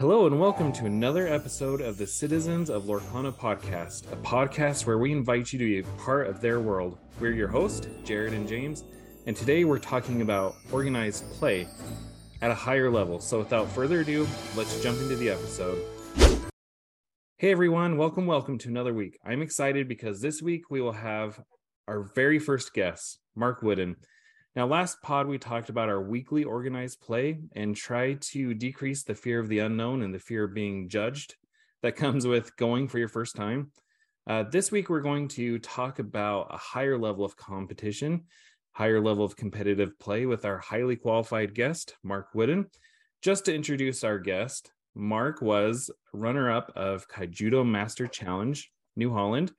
Hello, and welcome to another episode of the Citizens of Lorcana podcast, a podcast where we invite you to be a part of their world. We're your host, Jared and James, and today we're talking about organized play at a higher level. So, without further ado, let's jump into the episode. Hey everyone, welcome, welcome to another week. I'm excited because this week we will have our very first guest, Mark Woodin. Now, last pod, we talked about our weekly organized play and try to decrease the fear of the unknown and the fear of being judged that comes with going for your first time. Uh, this week, we're going to talk about a higher level of competition, higher level of competitive play with our highly qualified guest, Mark Woodin. Just to introduce our guest, Mark was runner up of Kaijudo Master Challenge, New Holland,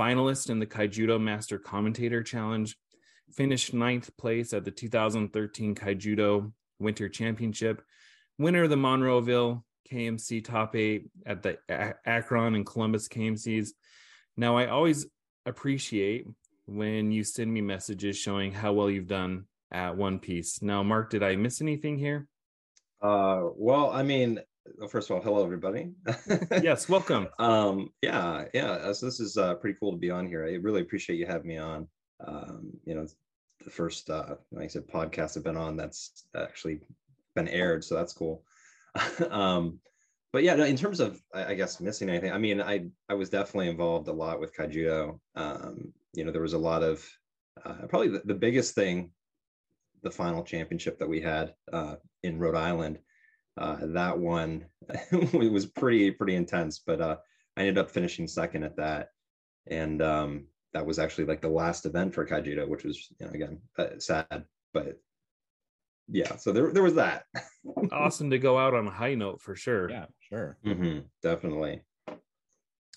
finalist in the Kaijudo Master Commentator Challenge, finished ninth place at the 2013 Kaijudo Winter Championship, winner of the Monroeville KMC Top 8 at the Akron and Columbus KMCs. Now, I always appreciate when you send me messages showing how well you've done at One Piece. Now, Mark, did I miss anything here? Uh, well, I mean, first of all, hello everybody. yes, welcome. um, yeah, yeah. So this is uh, pretty cool to be on here. I really appreciate you having me on. Um, you know, the first, uh, like I said, podcast I've been on that's actually been aired, so that's cool. um, but yeah, in terms of, I guess, missing anything, I mean, I I was definitely involved a lot with Kaijudo. Um, you know, there was a lot of, uh, probably the, the biggest thing, the final championship that we had uh, in Rhode Island uh, that one was pretty pretty intense, but uh, I ended up finishing second at that, and um, that was actually like the last event for Kaijudo, which was you know again uh, sad, but yeah. So there there was that. awesome to go out on a high note for sure. Yeah, sure, mm-hmm, definitely.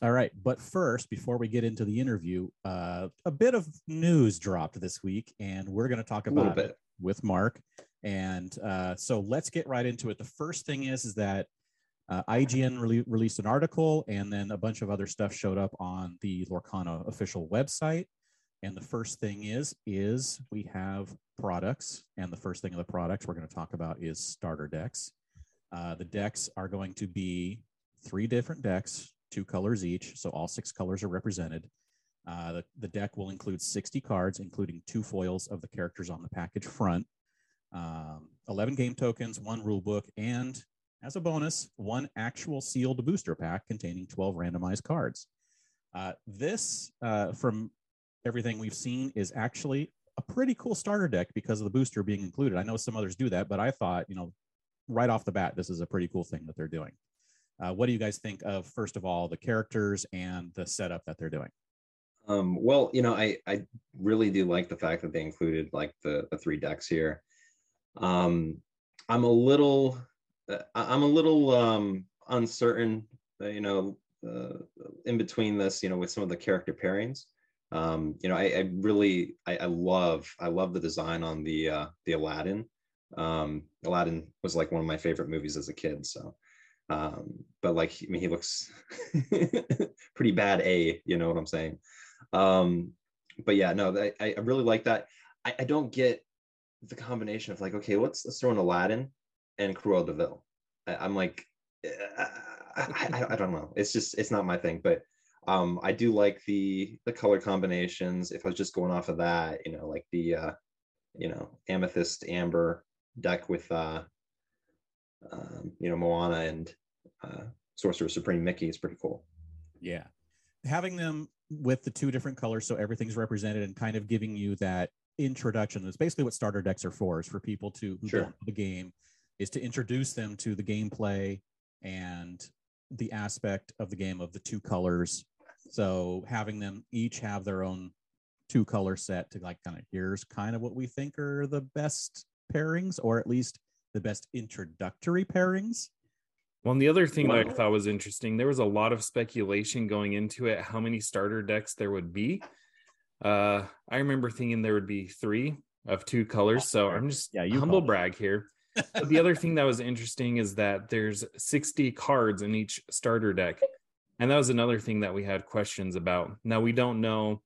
All right, but first, before we get into the interview, uh, a bit of news dropped this week, and we're going to talk about it with Mark. And uh, so let's get right into it. The first thing is is that uh, IGN re- released an article, and then a bunch of other stuff showed up on the Lorcana official website. And the first thing is is we have products, and the first thing of the products we're going to talk about is starter decks. Uh, the decks are going to be three different decks, two colors each, so all six colors are represented. Uh, the, the deck will include 60 cards, including two foils of the characters on the package front um, 11 game tokens, one rule book, and as a bonus, one actual sealed booster pack containing 12 randomized cards. Uh, this, uh, from everything we've seen, is actually a pretty cool starter deck because of the booster being included. I know some others do that, but I thought, you know, right off the bat, this is a pretty cool thing that they're doing. Uh, what do you guys think of, first of all, the characters and the setup that they're doing? Um, well, you know, I, I really do like the fact that they included like the, the three decks here um i'm a little i'm a little um uncertain uh, you know uh, in between this you know with some of the character pairings. Um you know i, I really I, I, love i love the design on the uh the aladdin. Um aladdin was like one of my favorite movies as a kid so um but like i mean he looks pretty bad a you know what i'm saying? Um but yeah no i i really like that. I, I don't get the combination of like, okay, let's let's throw in Aladdin and Cruella de Vil. I, am like, I, I, I, don't know. It's just it's not my thing, but um, I do like the the color combinations. If I was just going off of that, you know, like the uh, you know amethyst amber deck with uh, um, you know Moana and uh, Sorcerer Supreme Mickey is pretty cool. Yeah, having them with the two different colors, so everything's represented, and kind of giving you that introduction. That's basically what starter decks are for, is for people to who sure. don't know the game, is to introduce them to the gameplay and the aspect of the game of the two colors. So having them each have their own two color set to like kind of here's kind of what we think are the best pairings, or at least the best introductory pairings. Well, and the other thing that I thought was interesting, there was a lot of speculation going into it, how many starter decks there would be. Uh, I remember thinking there would be three of two colors. So I'm just yeah, you humble brag here. But the other thing that was interesting is that there's 60 cards in each starter deck. And that was another thing that we had questions about. Now we don't know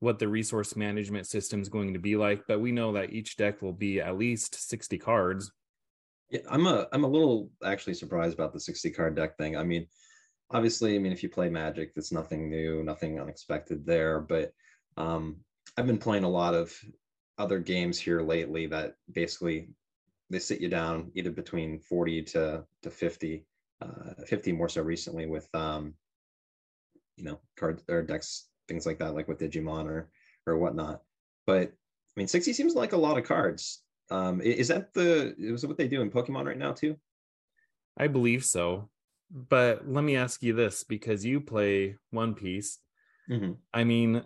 what the resource management system is going to be like, but we know that each deck will be at least 60 cards. Yeah, I'm a I'm a little actually surprised about the 60 card deck thing. I mean, obviously, I mean if you play Magic, it's nothing new, nothing unexpected there. But um, I've been playing a lot of other games here lately that basically they sit you down either between 40 to to 50, uh, 50 more so recently with um, you know cards or decks things like that, like with Digimon or or whatnot. But I mean, 60 seems like a lot of cards. Um, is that the is what they do in Pokemon right now too? I believe so. But let me ask you this because you play One Piece. Mm-hmm. I mean,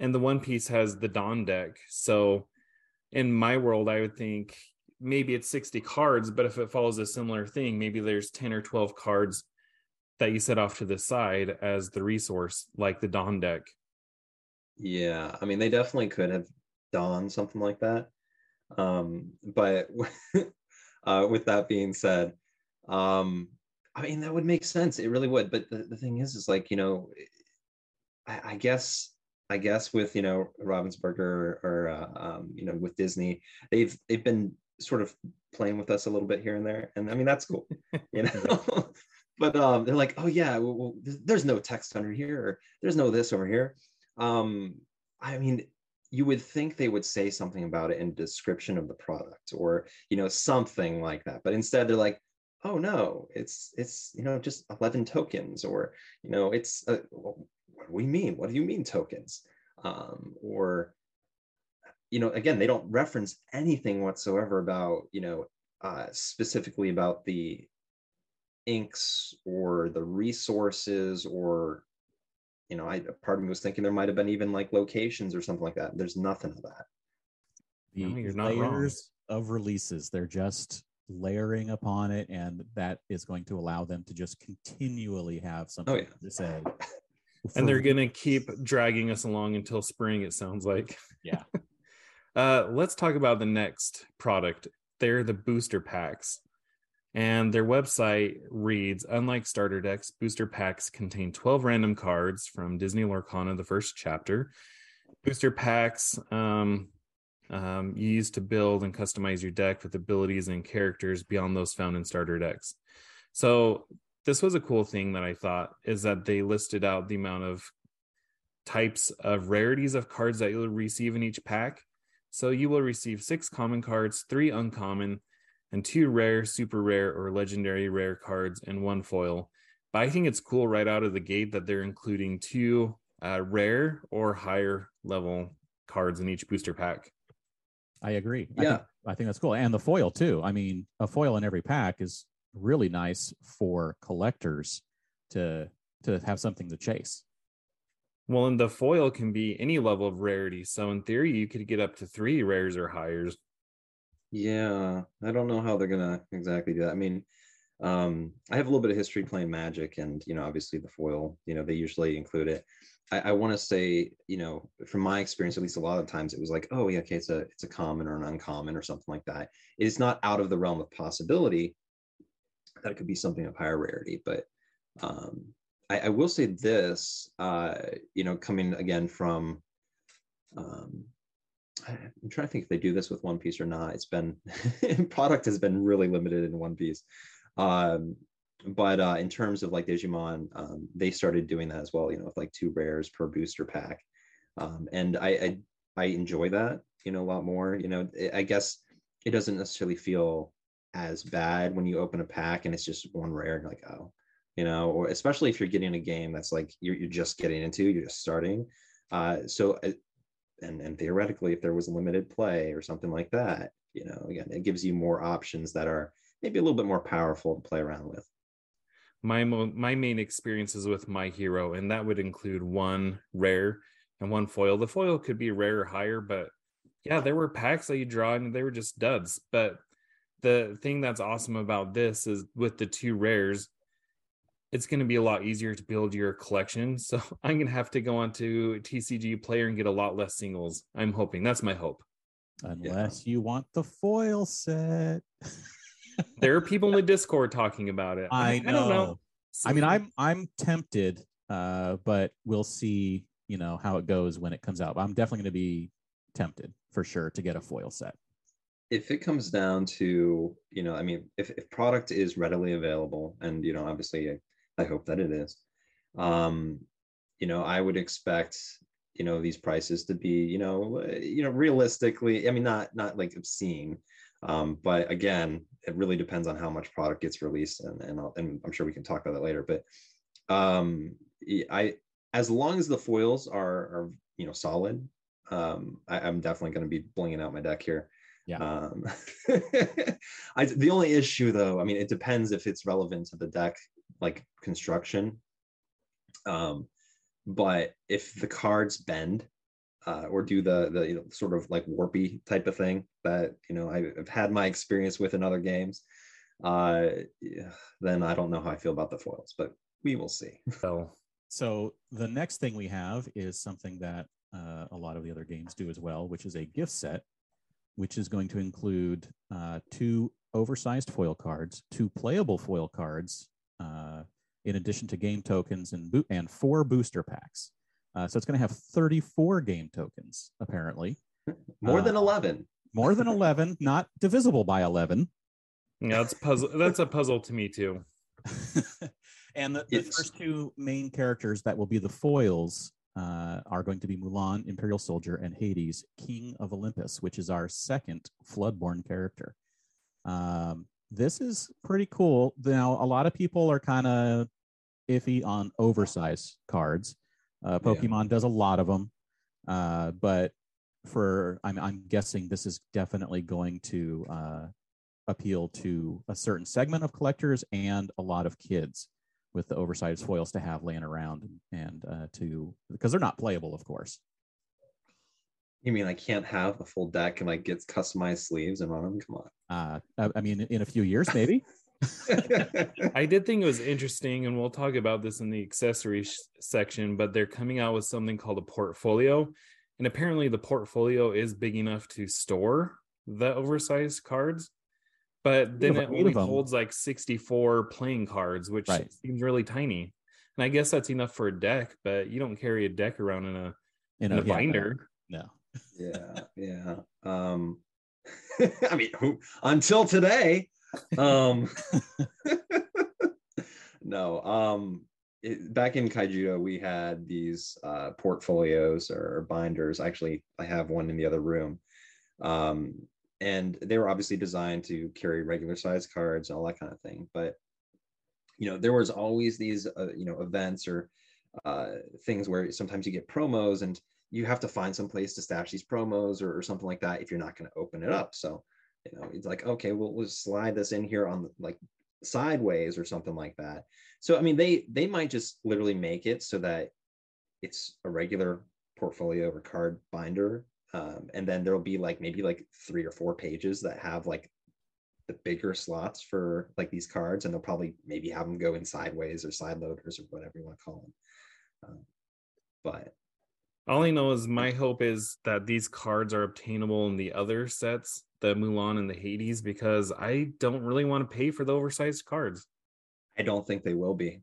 and the One Piece has the DON!! deck. So in my world, I would think maybe it's 60 cards, but if it follows a similar thing, maybe there's 10 or 12 cards that you set off to the side as the resource, like the DON!! deck. Yeah, I mean, they definitely could have done something like that. Um, but uh, with that being said, um, I mean that would make sense. It really would. But the, the thing is, is like you know, I, I guess I guess with you know Ravensburger or, or uh, um, you know with Disney, they've they've been sort of playing with us a little bit here and there, and I mean that's cool, you know. but um, they're like, oh yeah, well, there's no text under here, or there's no this over here. Um, I mean, you would think they would say something about it in description of the product or you know something like that. But instead they're like oh no it's it's you know just 11 tokens or you know it's uh, well, what do we mean? What do you mean tokens? Um, or you know again they don't reference anything whatsoever about you know uh, specifically about the inks or the resources or you know, I part of me was thinking there might have been even like locations or something like that. There's nothing of that. The no, layers of releases, they're just layering upon it, and that is going to allow them to just continually have something oh, yeah. to say. and they're going to keep dragging us along until spring, it sounds like. Yeah. Uh, let's talk about the next product. They're the booster packs. And their website reads Unlike starter decks, booster packs contain 12 random cards from Disney Lorcana, the first chapter. Booster packs um, um, you use to build and customize your deck with abilities and characters beyond those found in starter decks. So, this was a cool thing that I thought is that they listed out the amount of types of rarities of cards that you'll receive in each pack. So, you will receive six common cards, three uncommon, and two rare, super rare, or legendary rare cards and one foil. But I think it's cool right out of the gate that they're including two uh, rare or higher level cards in each booster pack. I agree. Yeah. I think, I think that's cool. And the foil too. I mean, a foil in every pack is really nice for collectors to to have something to chase. Well, and the foil can be any level of rarity. So in theory, you could get up to three rares or higher yeah, I don't know how they're gonna exactly do that. I mean, um, I have a little bit of history playing Magic, and you know, obviously the foil. You know, they usually include it. I, I want to say, you know, from my experience, at least a lot of times, it was like, oh yeah, okay, it's a it's a common or an uncommon or something like that. It is not out of the realm of possibility that it could be something of higher rarity, but um, I, I will say this, uh, you know, coming again from um, I'm trying to think if they do this with One Piece or not. It's been product has been really limited in One Piece. Um, but uh, in terms of like Digimon, um, they started doing that as well. You know, with like two rares per booster pack, um, and I, I I enjoy that. You know, a lot more. You know, I guess it doesn't necessarily feel as bad when you open a pack and it's just one rare and like oh you know, or especially if you're getting a game that's like you're, you're just getting into, you're just starting. Uh, so, uh, and, and theoretically, if there was limited play or something like that, you know, again, it gives you more options that are maybe a little bit more powerful to play around with. My my main experiences with my hero, and that would include one rare and one foil. The foil could be rare or higher, but yeah, there were packs that you draw and they were just duds. But the thing that's awesome about this is with the two rares, it's going to be a lot easier to build your collection. So I'm going to have to go onto TCG Player and get a lot less singles. I'm hoping that's my hope. Unless yeah. you want the foil set. there are people in the Discord talking about it. I, know. I don't know. I mean, I'm I'm tempted, uh, but we'll see. You know how it goes when it comes out. I'm definitely going to be tempted for sure to get a foil set. If it comes down to, you know, I mean, if, if product is readily available, and you know, obviously, I, hope that it is, um, you know, I would expect, you know, these prices to be, you know, you know, realistically, I mean, not not like obscene, um, but again, it really depends on how much product gets released, and and, and I'm sure we can talk about that later. But um, I, as long as the foils are are you know solid, um, I, am definitely going to be blinging out my deck here. Yeah. Um, I, the only issue, though, I mean, it depends if it's relevant to the deck, like construction. Um, but if the cards bend uh, or do the the you know, sort of like warpy type of thing that you know I've had my experience with in other games, uh, then I don't know how I feel about the foils, but we will see. So, so the next thing we have is something that uh, a lot of the other games do as well, which is a gift set, which is going to include uh, two oversized foil cards, two playable foil cards, in addition to game tokens and bo- and four booster packs. Uh, so it's going to have 34 game tokens, apparently. More than uh, 11. More than 11, not divisible by 11. Yeah, that's puzzle. That's a puzzle to me too. and the, the first two main characters that will be the foils uh, are going to be Mulan, Imperial Soldier, and Hades, King of Olympus, which is our second Floodborn character. Um, this is pretty cool. Now, a lot of people are kind of iffy on oversized cards. Uh, Pokemon yeah. does a lot of them, uh, but for I'm, I'm guessing this is definitely going to uh, appeal to a certain segment of collectors and a lot of kids with the oversized foils to have laying around and, uh, to because they're not playable, of course. You mean I can't have a full deck and like get customized sleeves and run them? Come on. Uh, I, I mean, in a few years, maybe. I did think it was interesting, and we'll talk about this in the accessories section. But they're coming out with something called a portfolio, and apparently the portfolio is big enough to store the oversized cards but then it only holds like 64 playing cards, which right. seems really tiny. And I guess that's enough for a deck, but you don't carry a deck around in a in, in a, a, binder. No. Yeah, yeah. Um I mean, who, until today. Um no, um it, back in Kaijudo, we had these uh, portfolios or binders. Actually, I have one in the other room. Um, and they were obviously designed to carry regular size cards and all that kind of thing but you know there was always these uh, you know events or uh, things where sometimes you get promos and you have to find some place to stash these promos or, or something like that if you're not going to open it up. So you know it's like okay we'll, we'll slide this in here on like sideways or something like that. So i mean they they might just literally make it so that it's a regular portfolio or card binder um, and then there'll be like maybe like three or four pages that have like the bigger slots for like these cards and they'll probably maybe have them go in sideways or side loaders or whatever you want to call them. Um, but all i know is my hope is that these cards are obtainable in the other sets the mulan and the hades because i don't really want to pay for the oversized cards. I don't think they will be.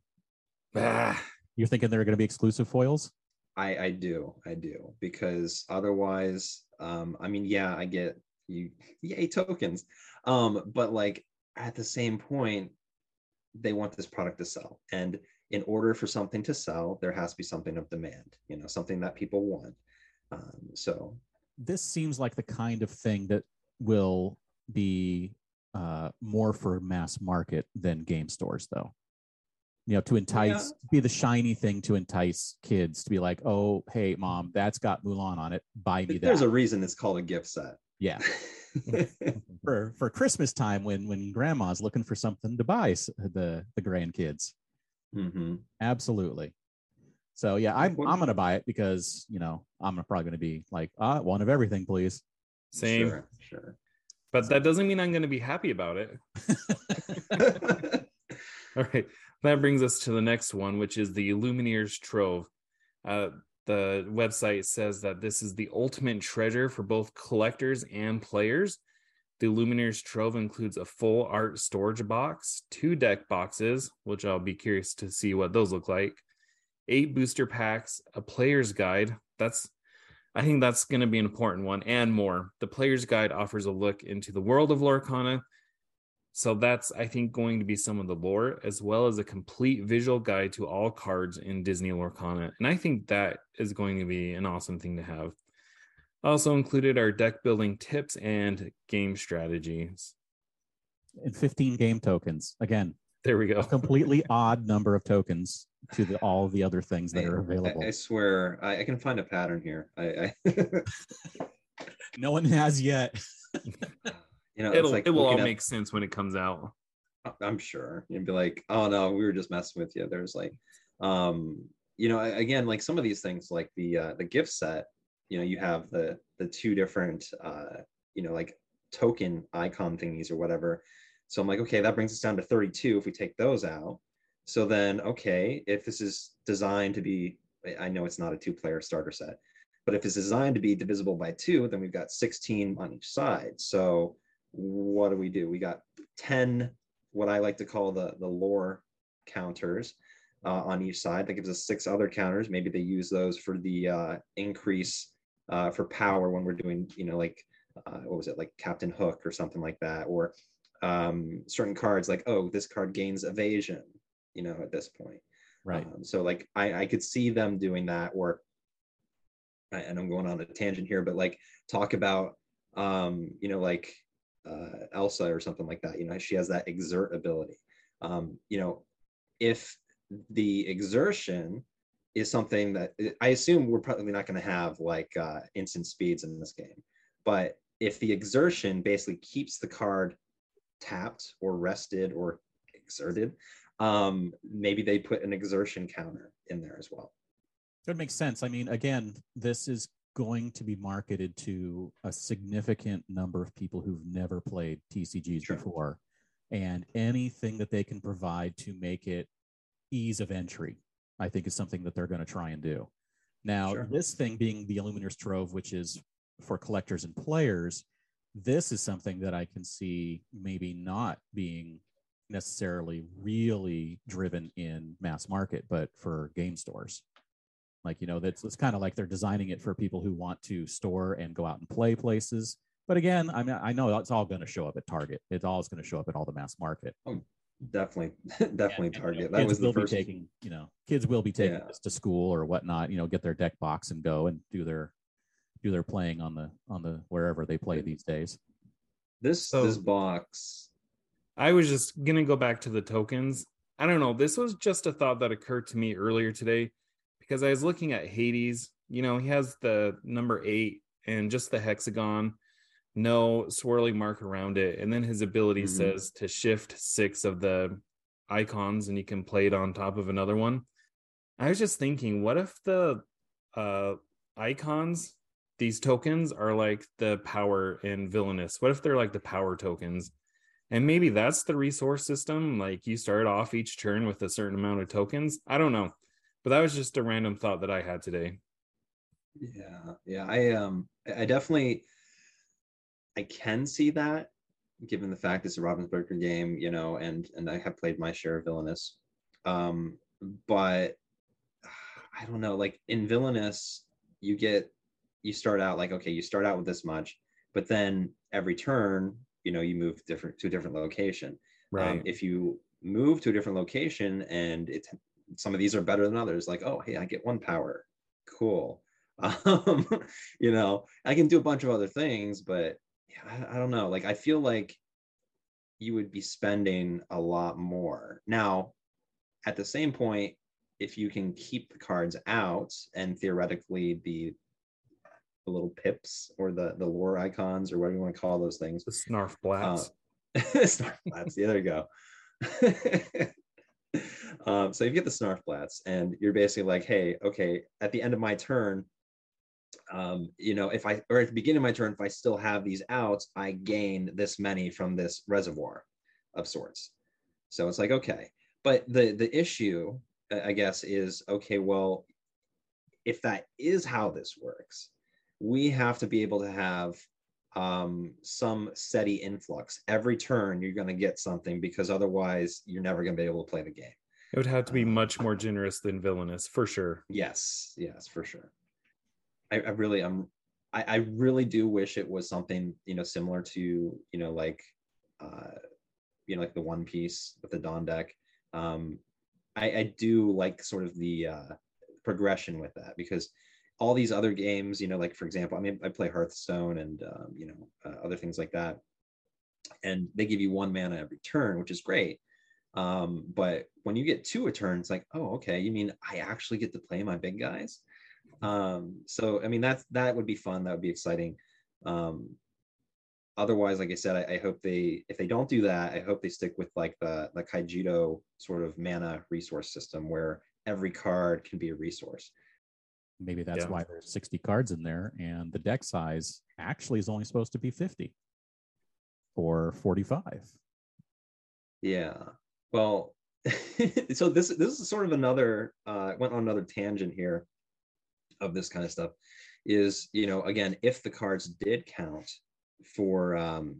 Ah. you're thinking they're going to be exclusive foils? I, I do, I do, because otherwise, um, I mean, yeah, I get you, yay tokens, um, but like at the same point, they want this product to sell, and in order for something to sell, there has to be something of demand, you know, something that people want. Um, so this seems like the kind of thing that will be uh, more for mass market than game stores, though you know, to entice, yeah. be the shiny thing to entice kids to be like, oh, hey, mom, that's got Mulan on it. Buy me that. There's a reason it's called a gift set. Yeah. for for Christmas time when when grandma's looking for something to buy the the grandkids. Mm-hmm. Absolutely. So yeah, I'm I'm gonna buy it because you know I'm probably gonna be like, ah, one of everything, please. Same. Sure. sure. But that doesn't mean I'm gonna be happy about it. All right. That brings us to the next one, which is the Illumineer's Trove. Uh, the website says that this is the ultimate treasure for both collectors and players. The Illumineer's Trove includes a full art storage box, two deck boxes, which I'll be curious to see what those look like, eight booster packs, a player's guide. That's I think that's going to be an important one and more. The player's guide offers a look into the world of Lorcana so that's, I think, going to be some of the lore, as well as a complete visual guide to all cards in Disney Lorcana. And I think that is going to be an awesome thing to have. Also included are deck building tips and game strategies. And 15 game tokens. Again, there we go. completely odd number of tokens to the, all the other things that I, are available. I, I swear, I, I, can find a pattern here. I, no one has yet. You know, It'll, like it will all make sense when it comes out. I'm sure you'd be like, oh no, we were just messing with you. There's like, um, you know, again, like some of these things, like the uh, the gift set. You know, you have the the two different, uh, you know, like token icon thingies or whatever. So I'm like, okay, that brings us down to 32 if we take those out. So then, okay, if this is designed to be, I know it's not a two player starter set, but if it's designed to be divisible by two, then we've got 16 on each side. So what do we do? We got 10, what I like to call the, the lore counters uh, on each side. That gives us six other counters. Maybe they use those for the uh, increase uh, for power when we're doing, you know, like, uh, what was it, like Captain Hook or something like that. Or um, certain cards like, oh, this card gains evasion, you know, at this point. Right. Um, so like I, I could see them doing that or and I'm going on a tangent here, but like talk about um, you know, like uh, Elsa or something like that. You know, she has that exert ability. Um, you know, if the exertion is something that I assume we're probably not going to have like uh, instant speeds in this game, but if the exertion basically keeps the card tapped or rested or exerted, um, maybe they put an exertion counter in there as well. That makes sense. I mean, again, this is going to be marketed to a significant number of people who've never played TCGs sure. before. And anything that they can provide to make it ease of entry, I think is something that they're going to try and do. Now, sure. this thing being the Illumineer's Trove, which is for collectors and players, this is something that I can see maybe not being necessarily really driven in mass market, but for game stores. Like, you know, that's it's kind of like they're designing it for people who want to store and go out and play places. But again, I mean, I know it's all going to show up at Target. It's all going to show up at all the mass market. Oh, definitely, definitely and, Target. You know, that was the first. taking, you know, kids will be taking yeah. this to school or whatnot. You know, get their deck box and go and do their do their playing on the on the wherever they play these days. This so, this box. I was just gonna go back to the tokens. I don't know. This was just a thought that occurred to me earlier today because I was looking at Hades. You know, he has the number eight and just the hexagon, no swirling mark around it. And then his ability mm-hmm. says to shift six of the icons and you can play it on top of another one. I was just thinking, what if the uh, icons, these tokens, are like the power in Villainous? What if they're like the power tokens? And maybe that's the resource system. Like you start off each turn with a certain amount of tokens. I don't know but that was just a random thought that I had today. Yeah, yeah, I um, I definitely, I can see that, given the fact it's a Ravensburger game, you know, and and I have played my share of Villainous, um, but I don't know, like in Villainous, you get, you start out like okay, you start out with this much, but then every turn, you know, you move different to a different location. Um, right. Um, if you move to a different location and it's some of these are better than others like oh hey i get one power cool um, you know i can do a bunch of other things but I, I don't know like i feel like you would be spending a lot more now at the same point, if you can keep the cards out and theoretically the the little pips or the the lore icons or whatever you want to call those things, the snarf blats. Uh, snarf blats. Yeah, there you go. um, so you get the snarf blats, and you're basically like, hey, okay, at the end of my turn, um, you know, if I or at the beginning of my turn, if I still have these outs, I gain this many from this reservoir of sorts. So it's like okay, but the the issue, I guess, is okay. Well, if that is how this works, we have to be able to have um, some steady influx every turn. You're going to get something because otherwise, you're never going to be able to play the game. It would have to be much more generous than villainous, for sure. Yes, yes, for sure. I, I really am I, I, really do wish it was something, you know, similar to, you know, like uh you know, like the one piece with the DON!! deck. Um I, I do like sort of the uh progression with that because all these other games, you know, like for example, I mean, I play Hearthstone and um, you know uh, other things like that, and they give you one mana every turn, which is great. Um, but when you get two a turn, it's like, oh, okay, you mean I actually get to play my big guys? Um, so I mean that's that would be fun. That would be exciting. Um, otherwise, like I said, I, I, hope they if they don't do that, I hope they stick with like the the Kaijudo sort of mana resource system where every card can be a resource. Maybe that's yeah. why there's 60 cards in there, and the deck size actually is only supposed to be 50 or 45. Yeah. Well, so this this is sort of another uh, went on another tangent here of this kind of stuff is you know again if the cards did count for um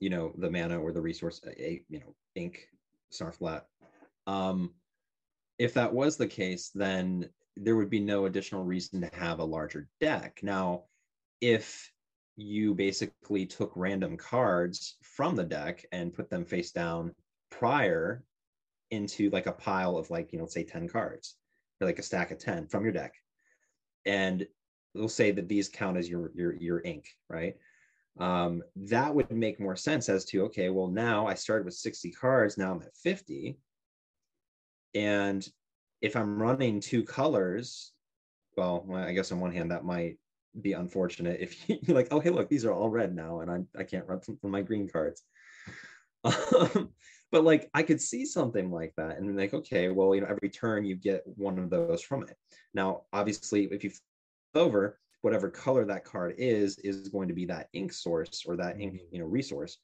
you know the mana or the resource a you know ink snarfblat um if that was the case then there would be no additional reason to have a larger deck. Now if you basically took random cards from the deck and put them face down prior into like a pile of like you know say 10 cards or like a stack of 10 from your deck and we'll say that these count as your your your ink, right? Um, that would make more sense as to okay, well now I started with 60 cards, now I'm at 50, and if I'm running two colors, well, I guess on one hand that might be unfortunate if you're like, oh hey, look, these are all red now, and I I can't run from my green cards. Um, but like I could see something like that and like, okay, well, you know, every turn you get one of those from it. Now, obviously, if you flip over whatever color that card is, is going to be that ink source or that ink, mm-hmm. you know, resource.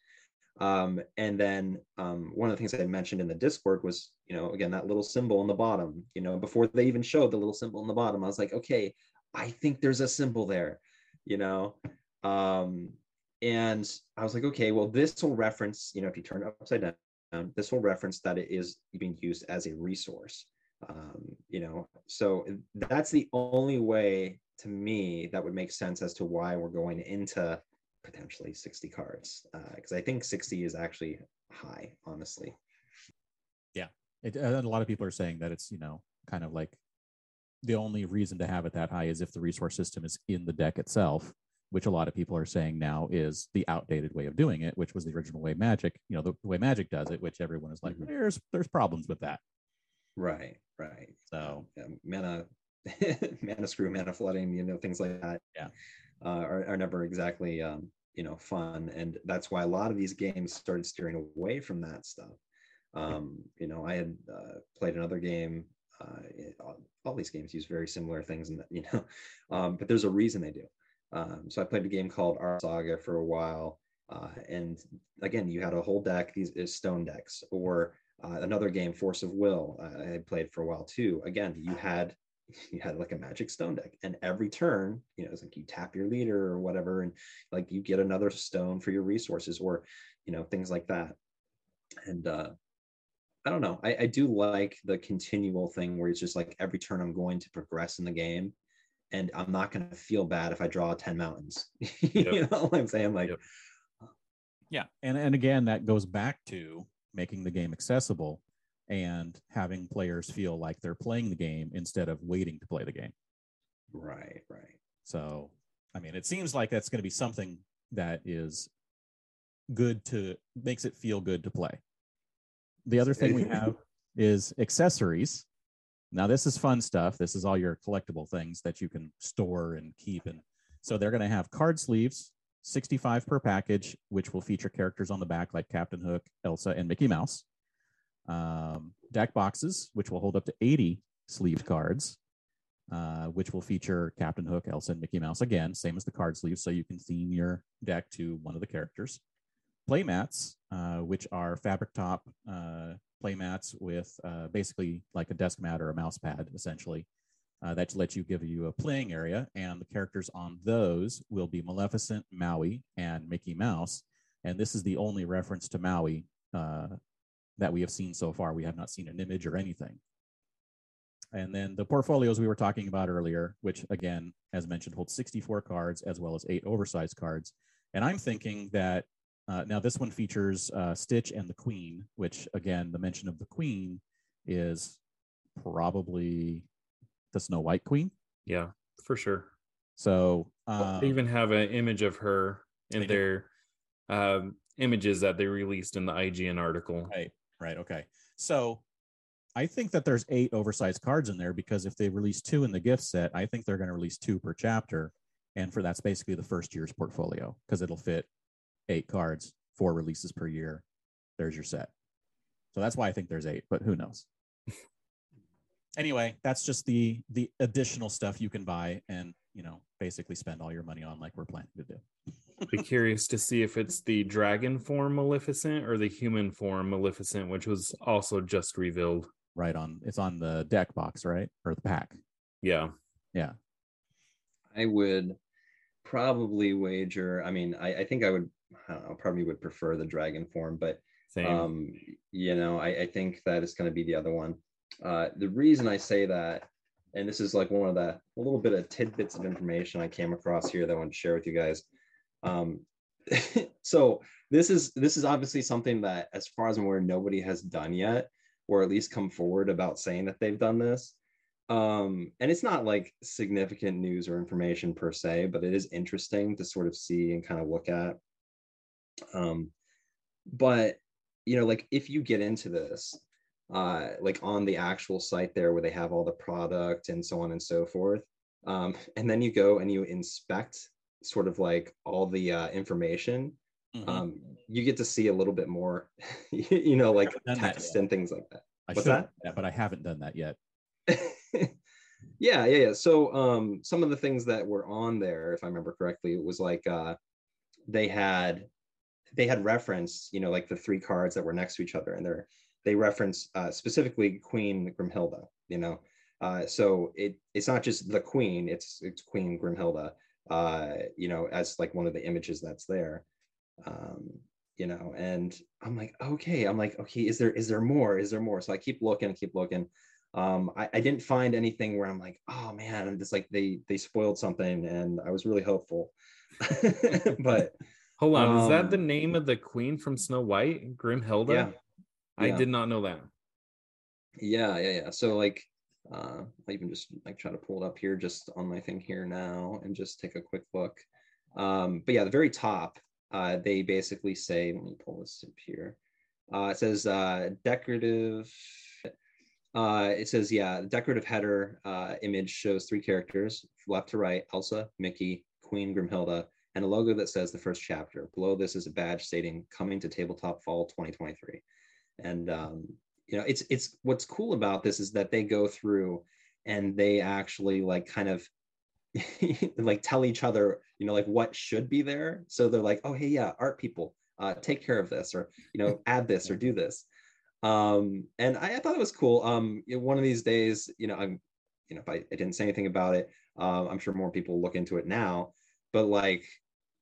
Um, and then um, one of the things I mentioned in the Discord was, you know, again, that little symbol in the bottom, you know, before they even showed the little symbol in the bottom, I was like, okay, I think there's a symbol there, you know. Um, and I was like, okay, well, this will reference, you know, if you turn it upside um, this will reference that it is being used as a resource. Um, you know, so that's the only way to me that would make sense as to why we're going into potentially 60 cards because uh, I think 60 is actually high, honestly. Yeah, it, a lot of people are saying that it's you know kind of like the only reason to have it that high is if the resource system is in the deck itself which a lot of people are saying now is the outdated way of doing it, which was the original way Magic, you know, the, way Magic does it, which everyone is like, mm-hmm. there's there's problems with that. Right, right. So yeah, mana, mana screw, mana flooding, you know, things like that. Yeah, uh, are, are never exactly um, you know fun, and that's why a lot of these games started steering away from that stuff. Um, you know, I had uh, played another game. Uh, all, all, these games use very similar things, and you know, um, but there's a reason they do. Um, so I played a game called Art Saga for a while. Uh, and again, you had a whole deck, these is stone decks, or uh, another game, Force of Will, uh, I played for a while too. Again, you had you had like a magic stone deck, and every turn, you know, it's like you tap your leader or whatever, and like you get another stone for your resources, or you know, things like that. And uh, I don't know. I, I do like the continual thing where it's just like every turn I'm going to progress in the game and I'm not going to feel bad if I draw 10 mountains. you know what I'm saying? Like, yep. yeah. And, and again, that goes back to making the game accessible and having players feel like they're playing the game instead of waiting to play the game. Right, right. So, I mean, it seems like that's going to be something that is good to makes it feel good to play. The other thing we have is accessories. Now, this is fun stuff. This is all your collectible things that you can store and keep. And so they're going to have card sleeves, 65 per package, which will feature characters on the back like Captain Hook, Elsa, and Mickey Mouse. Um, deck boxes, which will hold up to 80 sleeved cards, uh, which will feature Captain Hook, Elsa, and Mickey Mouse again, same as the card sleeves, so you can theme your deck to one of the characters. Playmats, uh, which are fabric top uh, playmats with uh, basically like a desk mat or a mouse pad, essentially, uh, that lets you give you a playing area. And the characters on those will be Maleficent, Maui, and Mickey Mouse. And this is the only reference to Maui uh, that we have seen so far. We have not seen an image or anything. And then the portfolios we were talking about earlier, which again, as mentioned, holds 64 cards as well as eight oversized cards. And I'm thinking that uh, now this one features uh, Stitch and the Queen, which again, the mention of the Queen is probably the Snow White Queen. Yeah, for sure. So um, they even have an image of her in their um, images that they released in the IGN article. Right, right, okay. So I think that there's eight oversized cards in there because if they release two in the gift set, I think they're going to release two per chapter. And for that's basically the first year's portfolio because it'll fit eight cards, four releases per year. There's your set. So that's why I think there's eight, but who knows? anyway, that's just the the additional stuff you can buy and you know basically spend all your money on like we're planning to do. Be curious to see if it's the dragon form Maleficent or the human form Maleficent, which was also just revealed right on it's on the deck box, right? Or the pack. Yeah. Yeah. I would probably wager. I mean, I, I think I would I don't know, probably would prefer the dragon form, but Same. um, you know, I, I think that is going to be the other one. Uh, the reason I say that, and this is like one of the a little bit of tidbits of information I came across here that I want to share with you guys. Um, so this is this is obviously something that, as far as I'm aware, nobody has done yet or at least come forward about saying that they've done this. Um, and it's not like significant news or information per se, but it is interesting to sort of see and kind of look at. Um, but you know, like if you get into this, uh, like on the actual site there where they have all the product and so on and so forth, um, and then you go and you inspect sort of like all the uh, information mm-hmm. um, you get to see a little bit more, you know, like text and things like that. I What's that? Yeah, but I haven't done that yet. yeah, yeah, yeah. So um, some of the things that were on there, if I remember correctly, it was like uh, they had they had reference, you know, like the three cards that were next to each other, and they're they reference uh, specifically Queen Grimhilda, you know. Uh, so it it's not just the Queen; it's it's Queen Grimhilda, uh, you know, as like one of the images that's there. Um, you know and i'm like okay i'm like okay is there is there more? Is there more? So i keep looking keep looking. Um, I, I didn't find anything where i'm like oh man i'm just like they they spoiled something and i was really hopeful. But hold on um, is that the um, name of the queen from snow white grimhilda yeah, i yeah. did not know that yeah yeah yeah so like uh i even just like try to pull it up here just on my thing here now and just take a quick look um but yeah the very top uh, they basically say, let me pull this up here. Uh, it says uh, decorative. Uh, it says, yeah, the decorative header uh, image shows three characters, left to right, Elsa, Mickey, Queen Grimhilda, and a logo that says the first chapter. Below this is a badge stating coming to tabletop fall 2023. And um, you know, it's it's what's cool about this is that they go through and they actually like kind of like tell each other, you know, like what should be there. So they're like, oh, hey, yeah, art people, uh, take care of this, or you know, add this or do this. Um, and I, I thought it was cool. Um, one of these days, you know, I'm, you know, if I, I didn't say anything about it, uh, I'm sure more people look into it now. But like,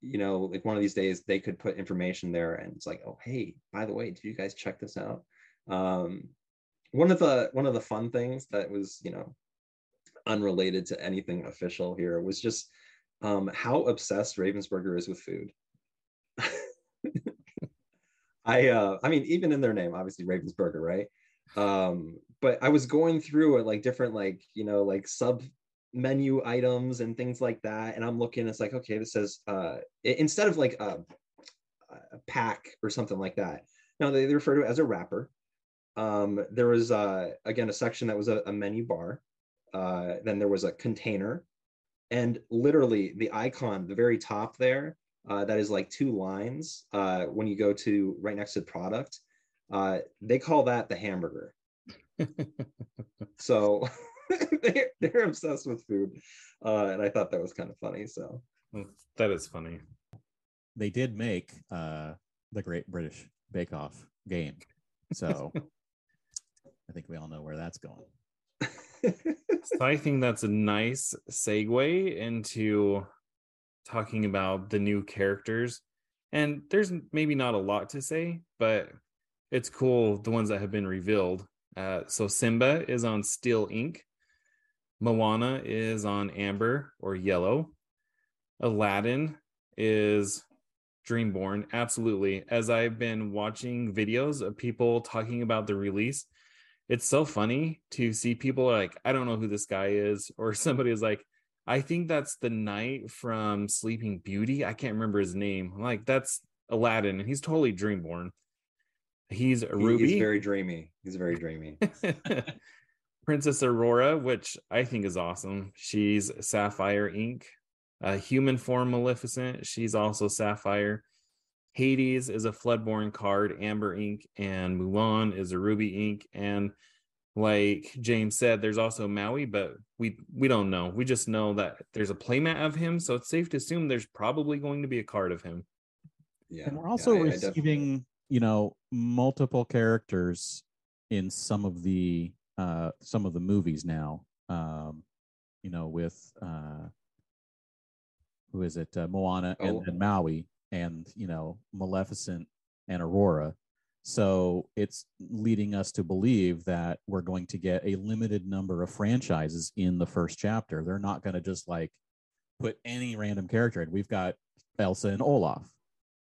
you know, like one of these days they could put information there, and it's like, oh, hey, by the way, did you guys check this out? Um, one of the one of the fun things that was, you know, unrelated to anything official here was just um, how obsessed Ravensburger is with food. I uh, I mean, even in their name, obviously Ravensburger, right? Um, but I was going through it like different, like you know, like sub menu items and things like that, and I'm looking. It's like, okay, this says uh, instead of like a, a pack or something like that. Now they refer to it as a wrapper, um, there was uh, again a section that was a, a menu bar. Uh, then there was a container, and literally the icon, the very top there, uh, that is like two lines. Uh, when you go to right next to the product, uh, they call that the hamburger. so they, they're obsessed with food, uh, and I thought that was kind of funny. So that is funny. They did make uh, the Great British Bake Off game, so I think we all know where that's going. so I think that's a nice segue into talking about the new characters. And there's maybe not a lot to say, but it's cool the ones that have been revealed. Uh, so Simba is on Steel Ink. Moana is on Amber or Yellow. Aladdin is Dreamborn. Absolutely. As I've been watching videos of people talking about the release, it's so funny to see people like, I don't know who this guy is, or somebody is like, I think that's the knight from Sleeping Beauty. I can't remember his name. I'm like, that's Aladdin, and he's totally Dreamborn. He's a Ruby. He's very dreamy. He's very dreamy. Princess Aurora, which I think is awesome. She's Sapphire Ink. A human form Maleficent. She's also Sapphire. Hades is a Floodborn card, Amber Ink, and Mulan is a Ruby Ink. And like James said, there's also Maui, but we we don't know. We just know that there's a playmat of him, so it's safe to assume there's probably going to be a card of him. Yeah, and we're also yeah, receiving, you know, multiple characters in some of the uh some of the movies now. Um, you know, with uh who is it? Uh, Moana and, oh. and Maui, and you know, Maleficent and Aurora. So it's leading us to believe that we're going to get a limited number of franchises in the first chapter. They're not going to just like put any random character in. We've got Elsa and Olaf,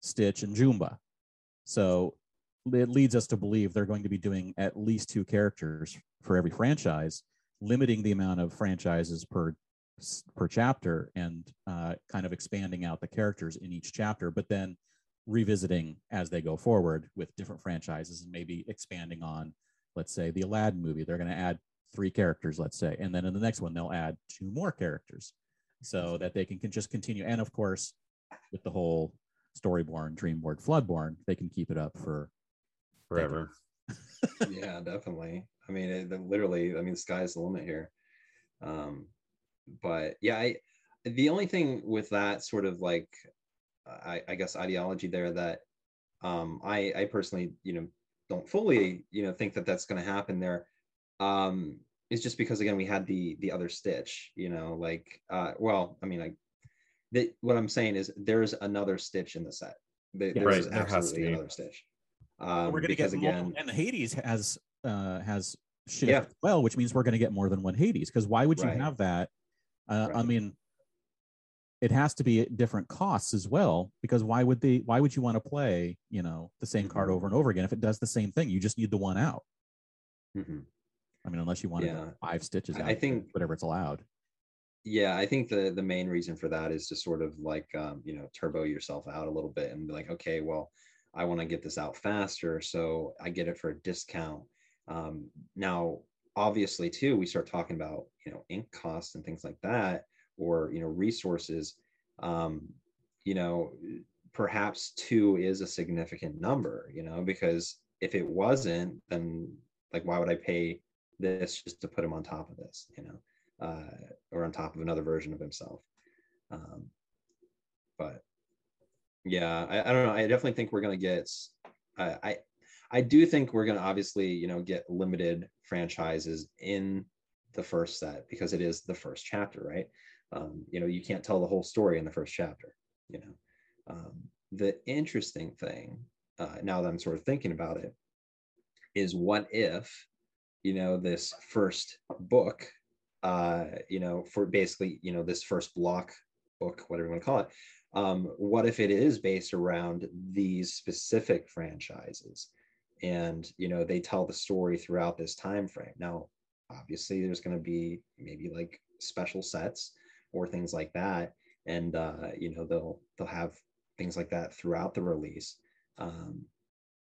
Stitch and Jumba. So it leads us to believe they're going to be doing at least two characters for every franchise, limiting the amount of franchises per per chapter and uh, kind of expanding out the characters in each chapter. But then revisiting as they go forward with different franchises and maybe expanding on, let's say, the Aladdin movie. They're going to add three characters, let's say, and then in the next one they'll add two more characters, so that they can, can just continue. And of course, with the whole Storyborn, Dreamborn, Floodborn, they can keep it up for forever. yeah, definitely. I mean, it, literally, I mean, the sky's the limit here. Um, but yeah, I the only thing with that sort of like I, I guess ideology there that um, I, I personally, you know, don't fully, you know, think that that's going to happen there. Um, is just because again we had the the other Stitch, you know, like uh, well, I mean, like that. What I'm saying is there's another Stitch in the set. There, yeah, there's right. absolutely there another Stitch. Um, we're going to get again, and Hades has uh, has shift yeah. well, which means we're going to get more than one Hades. Because why would you right. have that? Uh, right. I mean, it has to be at different costs as well because why would they why would you want to play you know the same card mm-hmm. over and over again if it does the same thing you just need the one out mm-hmm. i mean unless you want yeah. five stitches i think whatever it's allowed yeah i think the the main reason for that is to sort of like um, you know turbo yourself out a little bit and be like okay well i want to get this out faster so i get it for a discount um, now obviously too we start talking about you know ink costs and things like that or you know resources um, you know perhaps two is a significant number you know because if it wasn't then like why would i pay this just to put him on top of this you know uh, or on top of another version of himself? Um, but yeah I, I, don't know. I definitely think we're to get i i do think we're going to obviously you know get limited franchises in the first set because it is the first chapter right? Um, you know you can't tell the whole story in the first chapter you know? Um, the interesting thing uh, now that i'm sort of thinking about it is what if you know this first book uh, you know for basically you know this first block book whatever you want to call it um, what if it is based around these specific franchises and you know they tell the story throughout this time frame now obviously there's going to be maybe like special sets or things like that and uh, you know they'll they'll have things like that throughout the release um,